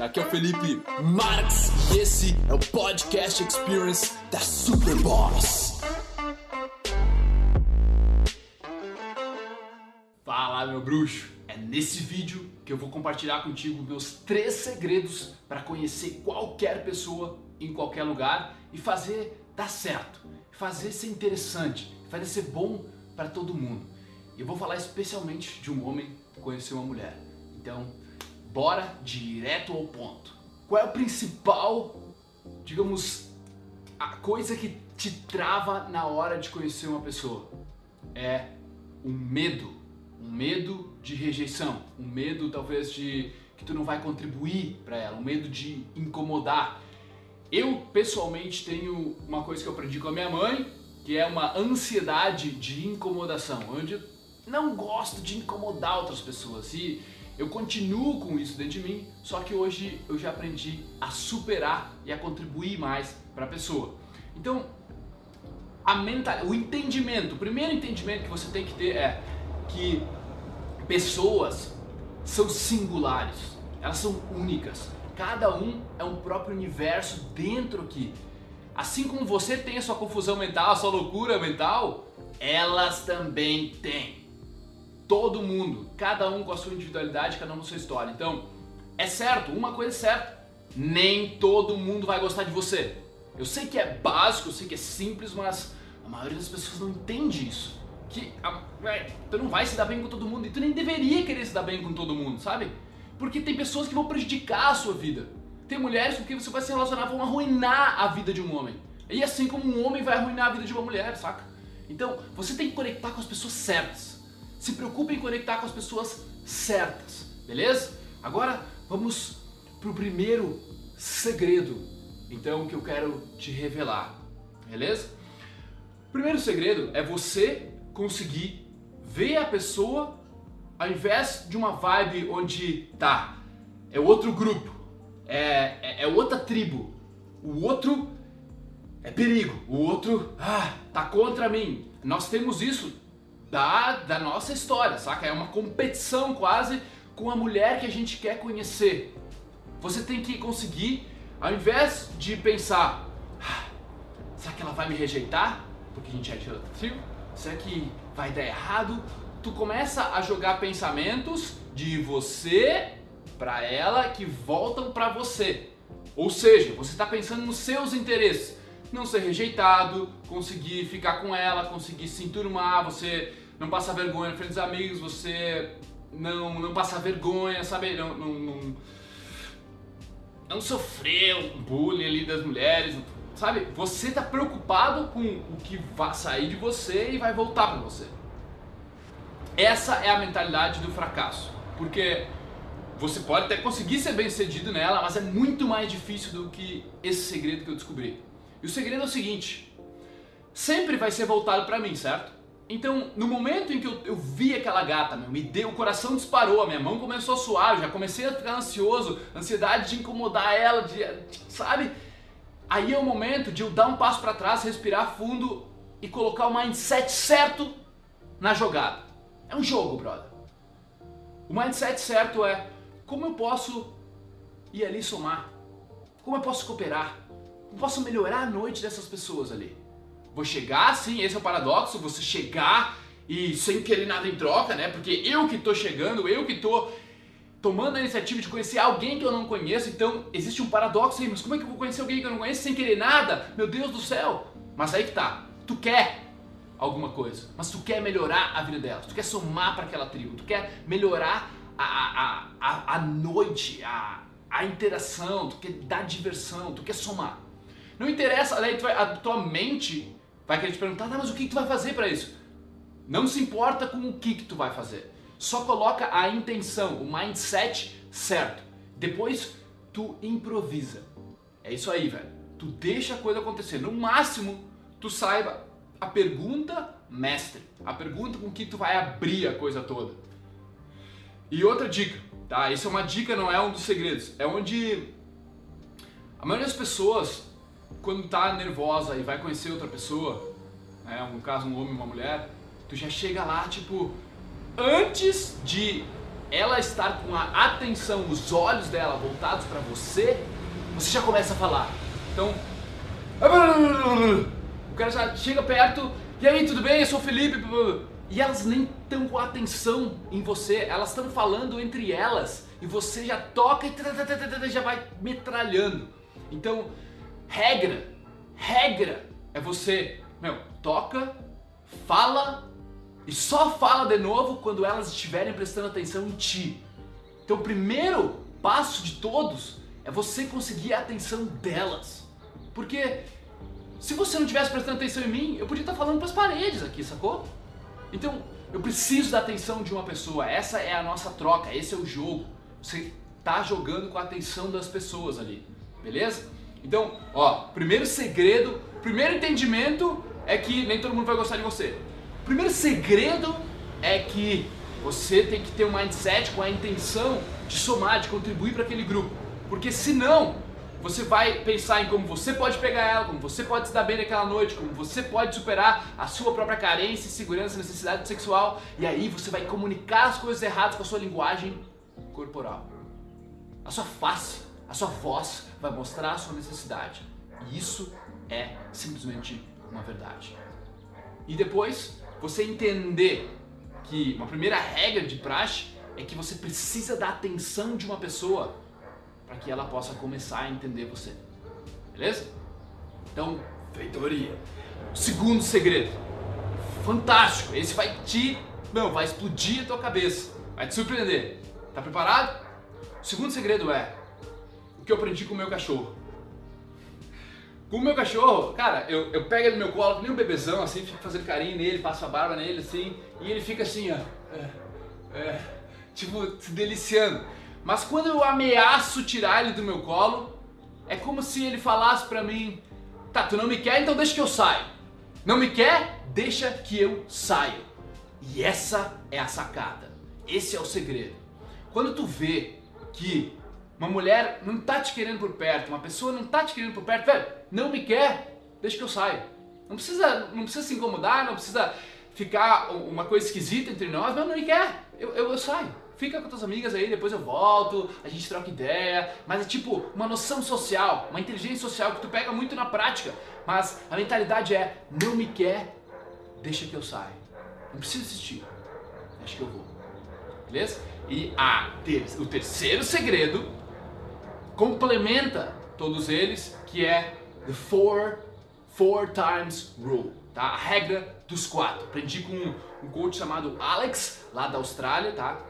Aqui é o Felipe Marx e esse é o Podcast Experience da Superboss. Fala, meu bruxo! É nesse vídeo que eu vou compartilhar contigo meus três segredos para conhecer qualquer pessoa em qualquer lugar e fazer dar certo, fazer ser interessante, fazer ser bom para todo mundo. Eu vou falar especialmente de um homem conhecer uma mulher. Então, bora direto ao ponto. Qual é o principal, digamos, a coisa que te trava na hora de conhecer uma pessoa? É um medo, um medo de rejeição, um medo talvez de que tu não vai contribuir para ela, um medo de incomodar. Eu pessoalmente tenho uma coisa que eu aprendi com a minha mãe, que é uma ansiedade de incomodação, onde eu não gosto de incomodar outras pessoas e eu continuo com isso dentro de mim, só que hoje eu já aprendi a superar e a contribuir mais para a pessoa. Então, a mental, o entendimento, o primeiro entendimento que você tem que ter é que pessoas são singulares, elas são únicas. Cada um é um próprio universo dentro aqui. Assim como você tem a sua confusão mental, a sua loucura mental, elas também têm. Todo mundo, cada um com a sua individualidade, cada um com a sua história. Então, é certo, uma coisa é certa, nem todo mundo vai gostar de você. Eu sei que é básico, eu sei que é simples, mas a maioria das pessoas não entende isso. Que a, véio, tu não vai se dar bem com todo mundo e tu nem deveria querer se dar bem com todo mundo, sabe? Porque tem pessoas que vão prejudicar a sua vida. Tem mulheres com quem você vai se relacionar vão arruinar a vida de um homem. E assim como um homem vai arruinar a vida de uma mulher, saca? Então, você tem que conectar com as pessoas certas. Se preocupe em conectar com as pessoas certas, beleza? Agora vamos pro primeiro segredo, então que eu quero te revelar, beleza? O primeiro segredo é você conseguir ver a pessoa ao invés de uma vibe onde tá é outro grupo, é, é, é outra tribo, o outro é perigo, o outro ah, tá contra mim. Nós temos isso da, da nossa história, saca? É uma competição quase com a mulher que a gente quer conhecer. Você tem que conseguir, ao invés de pensar, ah, será que ela vai me rejeitar? Porque a gente é de outro? Será que vai dar errado? Tu começa a jogar pensamentos de você para ela que voltam para você. Ou seja, você está pensando nos seus interesses não ser rejeitado, conseguir ficar com ela, conseguir se enturmar, você não passar vergonha na frente dos amigos, você não, não passar vergonha, sabe? Não, não, não, não sofrer bullying ali das mulheres, sabe? Você tá preocupado com o que vai sair de você e vai voltar para você. Essa é a mentalidade do fracasso, porque você pode até conseguir ser bem sucedido nela, mas é muito mais difícil do que esse segredo que eu descobri. E o segredo é o seguinte: sempre vai ser voltado para mim, certo? Então, no momento em que eu, eu, vi aquela gata, meu, me deu, o coração disparou, a minha mão começou a suar, já comecei a ficar ansioso, ansiedade de incomodar ela, de, sabe? Aí é o momento de eu dar um passo para trás, respirar fundo e colocar o mindset certo na jogada. É um jogo, brother. O mindset certo é como eu posso ir ali somar? Como eu posso cooperar? Posso melhorar a noite dessas pessoas ali? Vou chegar, sim, esse é o paradoxo, você chegar e sem querer nada em troca, né? Porque eu que tô chegando, eu que tô tomando a iniciativa de conhecer alguém que eu não conheço, então existe um paradoxo aí, mas como é que eu vou conhecer alguém que eu não conheço sem querer nada? Meu Deus do céu! Mas aí que tá, tu quer alguma coisa, mas tu quer melhorar a vida delas, tu quer somar para aquela tribo, tu quer melhorar a, a, a, a noite, a, a interação, tu quer dar diversão, tu quer somar. Não interessa, daí vai, a tua mente vai querer te perguntar, tá, mas o que, que tu vai fazer para isso? Não se importa com o que, que tu vai fazer. Só coloca a intenção, o mindset certo. Depois tu improvisa. É isso aí, velho. Tu deixa a coisa acontecer. No máximo, tu saiba a pergunta mestre. A pergunta com que tu vai abrir a coisa toda. E outra dica, tá? Isso é uma dica, não é um dos segredos. É onde a maioria das pessoas quando tá nervosa e vai conhecer outra pessoa, né, um caso um homem e uma mulher, tu já chega lá, tipo, antes de ela estar com a atenção, os olhos dela voltados para você, você já começa a falar. Então, o cara já chega perto, e aí, tudo bem? Eu sou o Felipe. E elas nem estão com atenção em você, elas estão falando entre elas e você já toca e já vai metralhando. Então, regra, regra é você, meu, toca, fala e só fala de novo quando elas estiverem prestando atenção em ti. Então, o primeiro passo de todos é você conseguir a atenção delas. Porque se você não tivesse prestando atenção em mim, eu podia estar falando para as paredes aqui, sacou? Então, eu preciso da atenção de uma pessoa. Essa é a nossa troca, esse é o jogo. Você tá jogando com a atenção das pessoas ali, beleza? Então, ó, primeiro segredo, primeiro entendimento é que nem todo mundo vai gostar de você. Primeiro segredo é que você tem que ter um mindset com a intenção de somar, de contribuir para aquele grupo. Porque senão, você vai pensar em como você pode pegar ela, como você pode se dar bem naquela noite, como você pode superar a sua própria carência, insegurança, necessidade sexual, e aí você vai comunicar as coisas erradas com a sua linguagem corporal. A sua face, a sua voz vai mostrar a sua necessidade. E isso é simplesmente uma verdade. E depois, você entender que uma primeira regra de praxe é que você precisa da atenção de uma pessoa para que ela possa começar a entender você. Beleza? Então, feitoria. Segundo segredo. Fantástico. Esse vai te, não, vai explodir a tua cabeça. Vai te surpreender. Tá preparado? O segundo segredo é que eu aprendi com o meu cachorro. Com o meu cachorro, cara, eu, eu pego ele no meu colo, nem um bebezão, assim, fico fazendo carinho nele, passo a barba nele, assim, e ele fica assim, ó. É, é, tipo, se deliciando. Mas quando eu ameaço tirar ele do meu colo, é como se ele falasse pra mim: Tá, tu não me quer, então deixa que eu saio. Não me quer? Deixa que eu saio. E essa é a sacada. Esse é o segredo. Quando tu vê que uma mulher não tá te querendo por perto, uma pessoa não tá te querendo por perto, velho, não me quer, deixa que eu saio. Não precisa, não precisa se incomodar, não precisa ficar uma coisa esquisita entre nós, mas não me quer, eu, eu, eu saio fica com tuas amigas aí, depois eu volto, a gente troca ideia, mas é tipo uma noção social, uma inteligência social que tu pega muito na prática, mas a mentalidade é, não me quer, deixa que eu saia. Não precisa assistir, deixa que eu vou. Beleza? E a ter, o terceiro segredo complementa todos eles, que é the four, four times rule, tá? A regra dos quatro. Aprendi com um coach chamado Alex, lá da Austrália, tá?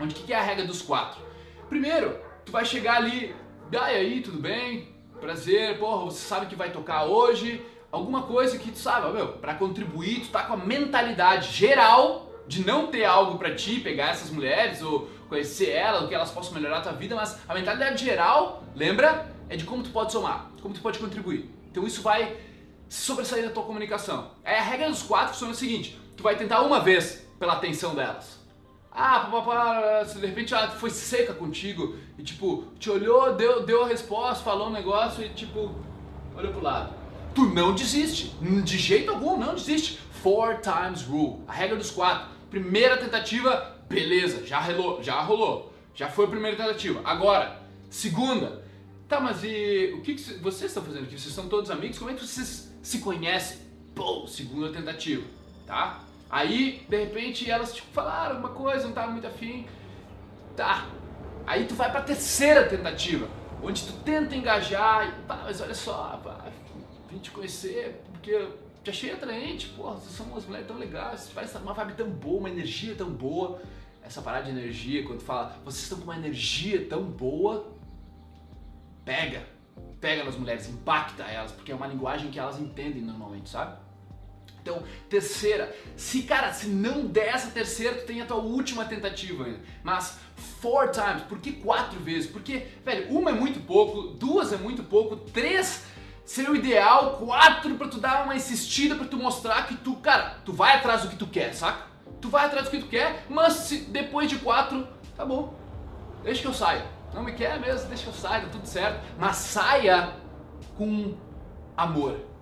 Onde que, é a regra dos quatro? Primeiro, tu vai chegar ali, ah, e aí, tudo bem? Prazer, porra, você sabe que vai tocar hoje, alguma coisa que tu sabe, meu, para contribuir, tu tá com a mentalidade geral de não ter algo para ti, pegar essas mulheres ou conhecer elas, ou que elas possam melhorar a tua vida, mas a mentalidade geral, lembra, é de como tu pode somar, como tu pode contribuir. Então isso vai sobressair da tua comunicação. É a regra dos quatro funciona o seguinte: tu vai tentar uma vez pela atenção delas. Ah, papapá, de repente ela foi seca contigo e tipo, te olhou, deu, deu a resposta, falou um negócio e tipo, olhou pro lado. Tu não desiste, de jeito algum, não desiste. Four times rule, a regra dos quatro. Primeira tentativa, beleza, já rolou, já rolou, já foi a primeira tentativa. Agora, segunda, tá, mas e o que, que vocês estão fazendo aqui? Vocês são todos amigos? Como é que vocês se conhecem? Pô, segunda tentativa, tá? Aí, de repente, elas tipo, falaram alguma coisa, não tava muito afim. Tá. Aí tu vai pra terceira tentativa, onde tu tenta engajar e pá, mas olha só, pá, vim te conhecer porque te achei atraente, porra, vocês são umas mulheres tão legais, faz uma vibe tão boa, uma energia tão boa. Essa parada de energia, quando fala, vocês estão com uma energia tão boa, pega, pega nas mulheres, impacta elas, porque é uma linguagem que elas entendem normalmente, sabe? Então, terceira, se cara, se não der essa terceira, tu tem a tua última tentativa ainda. Mas four times, por que quatro vezes? Porque, velho, uma é muito pouco, duas é muito pouco, três seria o ideal, quatro para tu dar uma insistida para tu mostrar que tu, cara, tu vai atrás do que tu quer, saca? Tu vai atrás do que tu quer, mas depois de quatro, tá bom, deixa que eu saia. Não me quer mesmo, deixa que eu saia, tá tudo certo. Mas saia com amor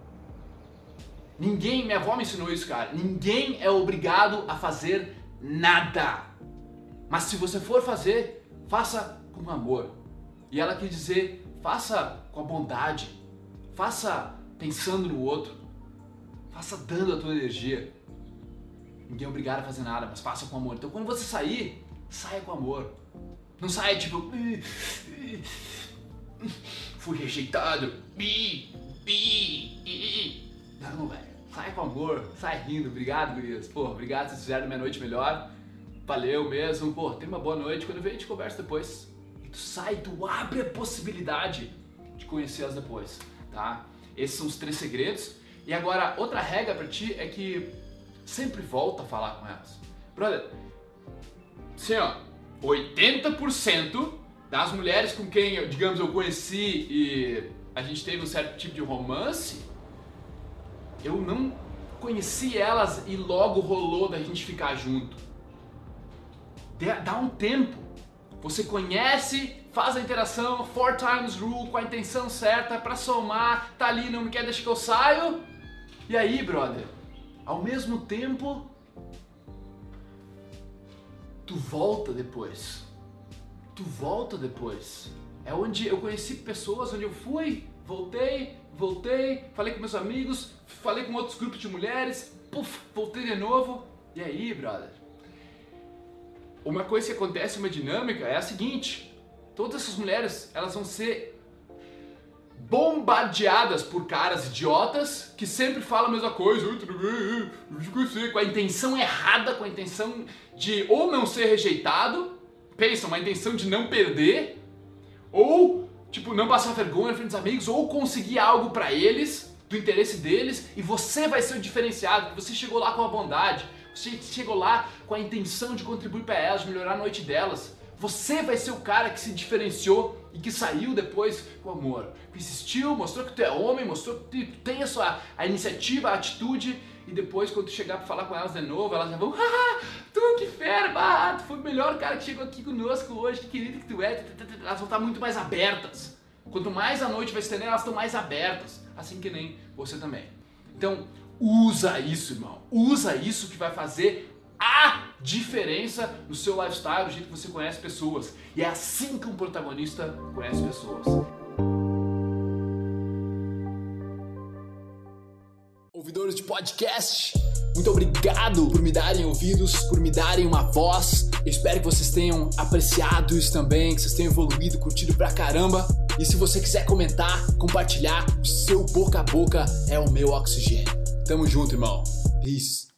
Ninguém, minha avó me ensinou isso, cara. Ninguém é obrigado a fazer nada. Mas se você for fazer, faça com amor. E ela quer dizer, faça com a bondade. Faça pensando no outro. Faça dando a tua energia. Ninguém é obrigado a fazer nada, mas faça com amor. Então quando você sair, saia com amor. Não saia tipo. Fui rejeitado. Bi, bi, Não, velho. Sai com amor, sai rindo. Obrigado, gurias. Pô, obrigado, vocês fizeram minha noite melhor. Valeu mesmo. Pô, tenha uma boa noite. Quando vem, a gente conversa depois. E tu sai, tu abre a possibilidade de conhecê-las depois, tá? Esses são os três segredos. E agora, outra regra para ti é que sempre volta a falar com elas. Brother, assim ó, 80% das mulheres com quem, digamos, eu conheci e a gente teve um certo tipo de romance, eu não conheci elas e logo rolou da gente ficar junto. Dá um tempo. Você conhece, faz a interação, four times rule, com a intenção certa para somar, tá ali, não me quer deixar que eu saio. E aí, brother, ao mesmo tempo, tu volta depois. Tu volta depois. É onde eu conheci pessoas, onde eu fui, voltei, voltei, falei com meus amigos, falei com outros grupos de mulheres, puf, voltei de novo. E aí, brother? Uma coisa que acontece, uma dinâmica, é a seguinte: todas essas mulheres, elas vão ser bombardeadas por caras idiotas que sempre falam a mesma coisa, com a intenção errada, com a intenção de ou não ser rejeitado, pensa, uma intenção de não perder, ou tipo não passar vergonha frente dos amigos, ou conseguir algo para eles, do interesse deles, e você vai ser o diferenciado, você chegou lá com a bondade, você chegou lá com a intenção de contribuir para elas, melhorar a noite delas. Você vai ser o cara que se diferenciou e que saiu depois com amor. Que insistiu, mostrou que tu é homem, mostrou que tu tem a sua a iniciativa, a atitude. E depois, quando tu chegar pra falar com elas de novo, elas já vão, ah, tu que fera, bah, tu foi o melhor cara que chegou aqui conosco hoje, que querido que tu é. Elas vão estar muito mais abertas. Quanto mais a noite vai se estender, elas estão mais abertas. Assim que nem você também. Então, usa isso, irmão. Usa isso que vai fazer a diferença no seu lifestyle, do jeito que você conhece pessoas. E é assim que um protagonista conhece pessoas. Ouvidores de podcast, muito obrigado por me darem ouvidos, por me darem uma voz. Eu espero que vocês tenham apreciado isso também, que vocês tenham evoluído, curtido pra caramba. E se você quiser comentar, compartilhar, o seu boca a boca é o meu oxigênio. Tamo junto, irmão. Peace.